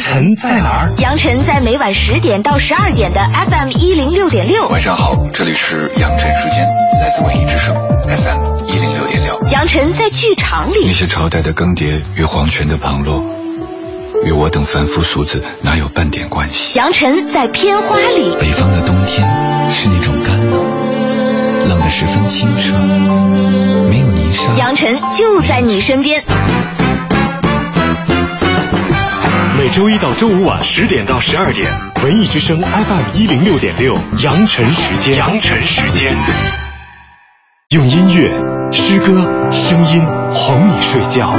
晨在哪儿？杨晨在每晚十点到十二点的 FM 一零六点六。晚上好，这里是杨晨时间，来自文艺之声 FM 一零六点六。杨晨在剧场里。那些朝代的更迭与皇权的旁落，与我等凡夫俗子哪有半点关系？杨晨在片花里。北方的冬天是那种干冷，冷得十分清澈，没有泥沙。杨晨就在你身边。周一到周五晚十点到十二点，文艺之声 FM 一零六点六，杨晨时间，杨晨时间，用音乐、诗歌、声音哄你睡觉。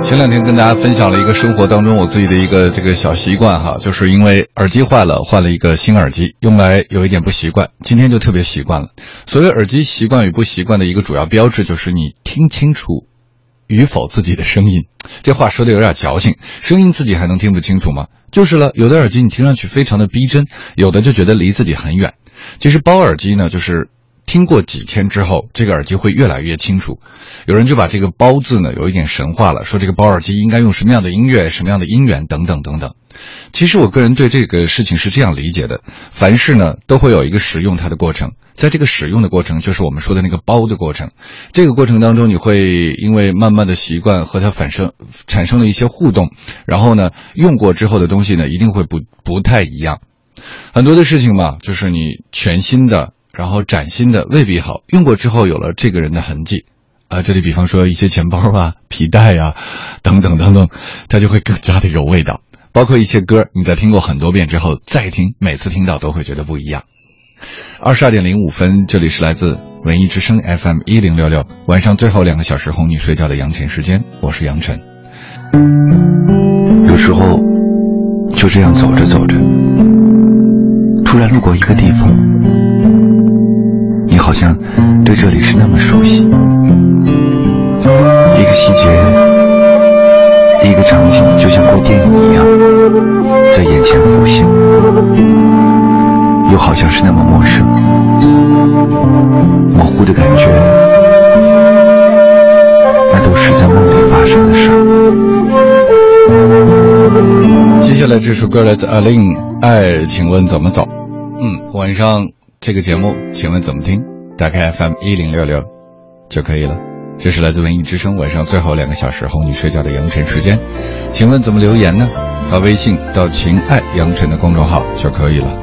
前两天跟大家分享了一个生活当中我自己的一个这个小习惯哈，就是因为耳机坏了，换了一个新耳机，用来有一点不习惯，今天就特别习惯了。所谓耳机习惯与不习惯的一个主要标志，就是你听清楚。与否自己的声音，这话说的有点矫情。声音自己还能听得清楚吗？就是了，有的耳机你听上去非常的逼真，有的就觉得离自己很远。其实包耳机呢，就是听过几天之后，这个耳机会越来越清楚。有人就把这个“包”字呢，有一点神化了，说这个包耳机应该用什么样的音乐、什么样的音源等等等等。其实我个人对这个事情是这样理解的：凡事呢都会有一个使用它的过程，在这个使用的过程，就是我们说的那个包的过程。这个过程当中，你会因为慢慢的习惯和它反生产生了一些互动，然后呢，用过之后的东西呢，一定会不不太一样。很多的事情嘛，就是你全新的，然后崭新的未必好，用过之后有了这个人的痕迹，啊，这里比方说一些钱包啊、皮带呀，等等等等，它就会更加的有味道。包括一些歌，你在听过很多遍之后再听，每次听到都会觉得不一样。二十二点零五分，这里是来自文艺之声 FM 一零六六，晚上最后两个小时哄你睡觉的杨晨时间，我是杨晨。有时候就这样走着走着，突然路过一个地方，好像对这里是那么熟悉，一个细节。一个场景就像过电影一样，在眼前浮现，又好像是那么陌生，模糊的感觉，那都是在梦里发生的事儿。接下来这首歌来自阿令，爱，请问怎么走？嗯，晚上这个节目，请问怎么听？打开 FM 一零六六就可以了。这是来自文艺之声晚上最后两个小时哄你睡觉的杨晨时间，请问怎么留言呢？发微信到“情爱杨晨”的公众号就可以了。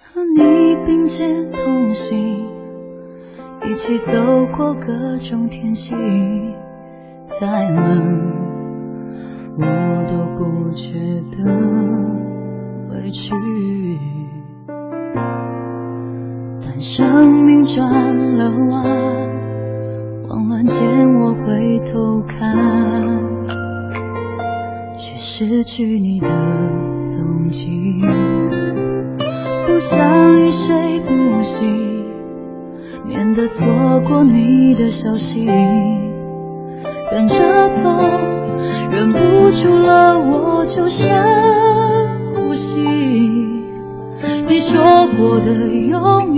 和你并肩同行，一起走过各种天气，再冷我都不觉得转了弯，慌乱间我回头看，却失去你的踪迹。不想一睡不醒，免得错过你的消息。忍着痛，忍不住了，我就深呼吸。你说过的永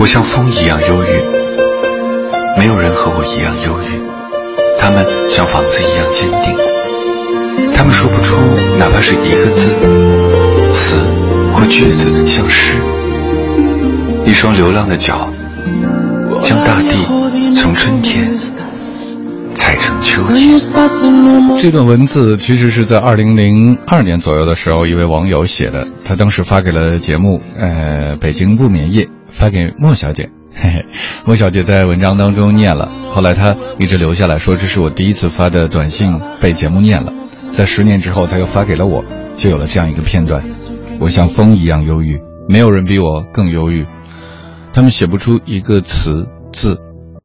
我像风一样忧郁。没有人和我一样忧郁，他们像房子一样坚定。他们说不出哪怕是一个字、词或句子，像诗。一双流浪的脚，将大地从春天踩成秋天。这段文字其实是在二零零二年左右的时候，一位网友写的。他当时发给了节目，呃，北京不眠夜，发给莫小姐。嘿嘿，莫小姐在文章当中念了，后来她一直留下来说，这是我第一次发的短信被节目念了。在十年之后，她又发给了我，就有了这样一个片段。我像风一样忧郁，没有人比我更忧郁。他们写不出一个词字